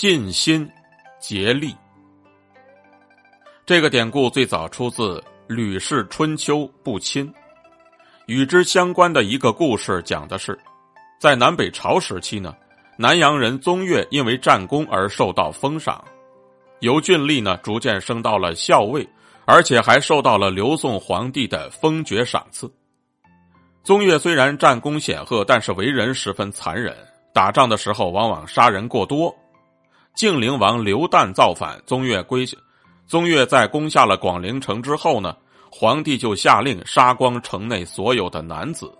尽心竭力。这个典故最早出自《吕氏春秋不亲》，与之相关的一个故事讲的是，在南北朝时期呢，南阳人宗岳因为战功而受到封赏，由郡吏呢逐渐升到了校尉，而且还受到了刘宋皇帝的封爵赏赐。宗岳虽然战功显赫，但是为人十分残忍，打仗的时候往往杀人过多。晋灵王刘旦造反，宗岳归，宗岳在攻下了广陵城之后呢，皇帝就下令杀光城内所有的男子。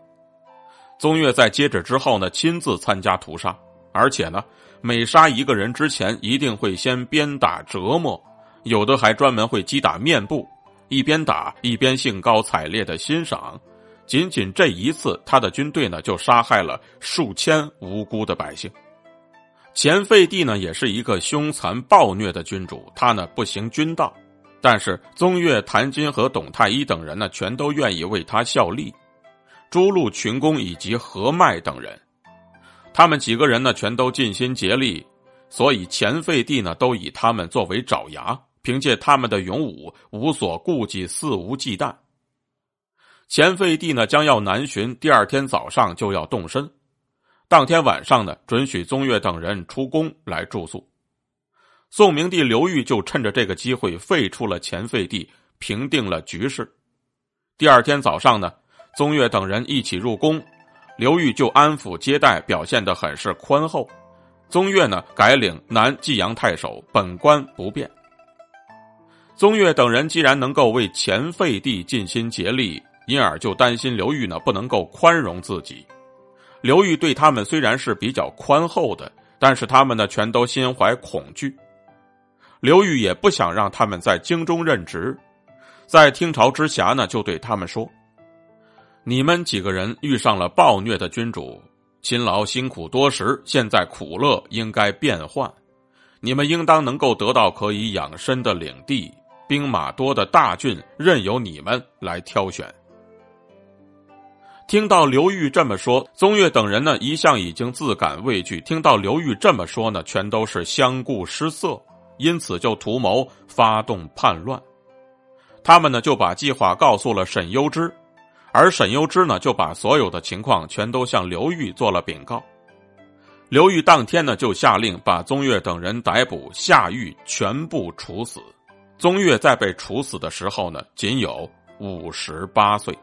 宗岳在接旨之后呢，亲自参加屠杀，而且呢，每杀一个人之前一定会先鞭打折磨，有的还专门会击打面部，一边打一边兴高采烈的欣赏。仅仅这一次，他的军队呢就杀害了数千无辜的百姓。前废帝呢也是一个凶残暴虐的君主，他呢不行君道，但是宗岳、谭军和董太一等人呢全都愿意为他效力。朱陆群公以及何迈等人，他们几个人呢全都尽心竭力，所以前废帝呢都以他们作为爪牙，凭借他们的勇武，无所顾忌，肆无忌惮。前废帝呢将要南巡，第二天早上就要动身。当天晚上呢，准许宗岳等人出宫来住宿。宋明帝刘裕就趁着这个机会废除了前废帝，平定了局势。第二天早上呢，宗岳等人一起入宫，刘裕就安抚接待，表现得很是宽厚。宗岳呢改领南济阳太守，本官不变。宗岳等人既然能够为前废帝尽心竭力。因而就担心刘裕呢不能够宽容自己。刘裕对他们虽然是比较宽厚的，但是他们呢全都心怀恐惧。刘裕也不想让他们在京中任职，在听朝之暇呢就对他们说：“你们几个人遇上了暴虐的君主，勤劳辛苦多时，现在苦乐应该变换，你们应当能够得到可以养身的领地，兵马多的大郡，任由你们来挑选。”听到刘裕这么说，宗岳等人呢一向已经自感畏惧，听到刘裕这么说呢，全都是相顾失色，因此就图谋发动叛乱。他们呢就把计划告诉了沈攸之，而沈攸之呢就把所有的情况全都向刘裕做了禀告。刘裕当天呢就下令把宗岳等人逮捕下狱，全部处死。宗岳在被处死的时候呢，仅有五十八岁。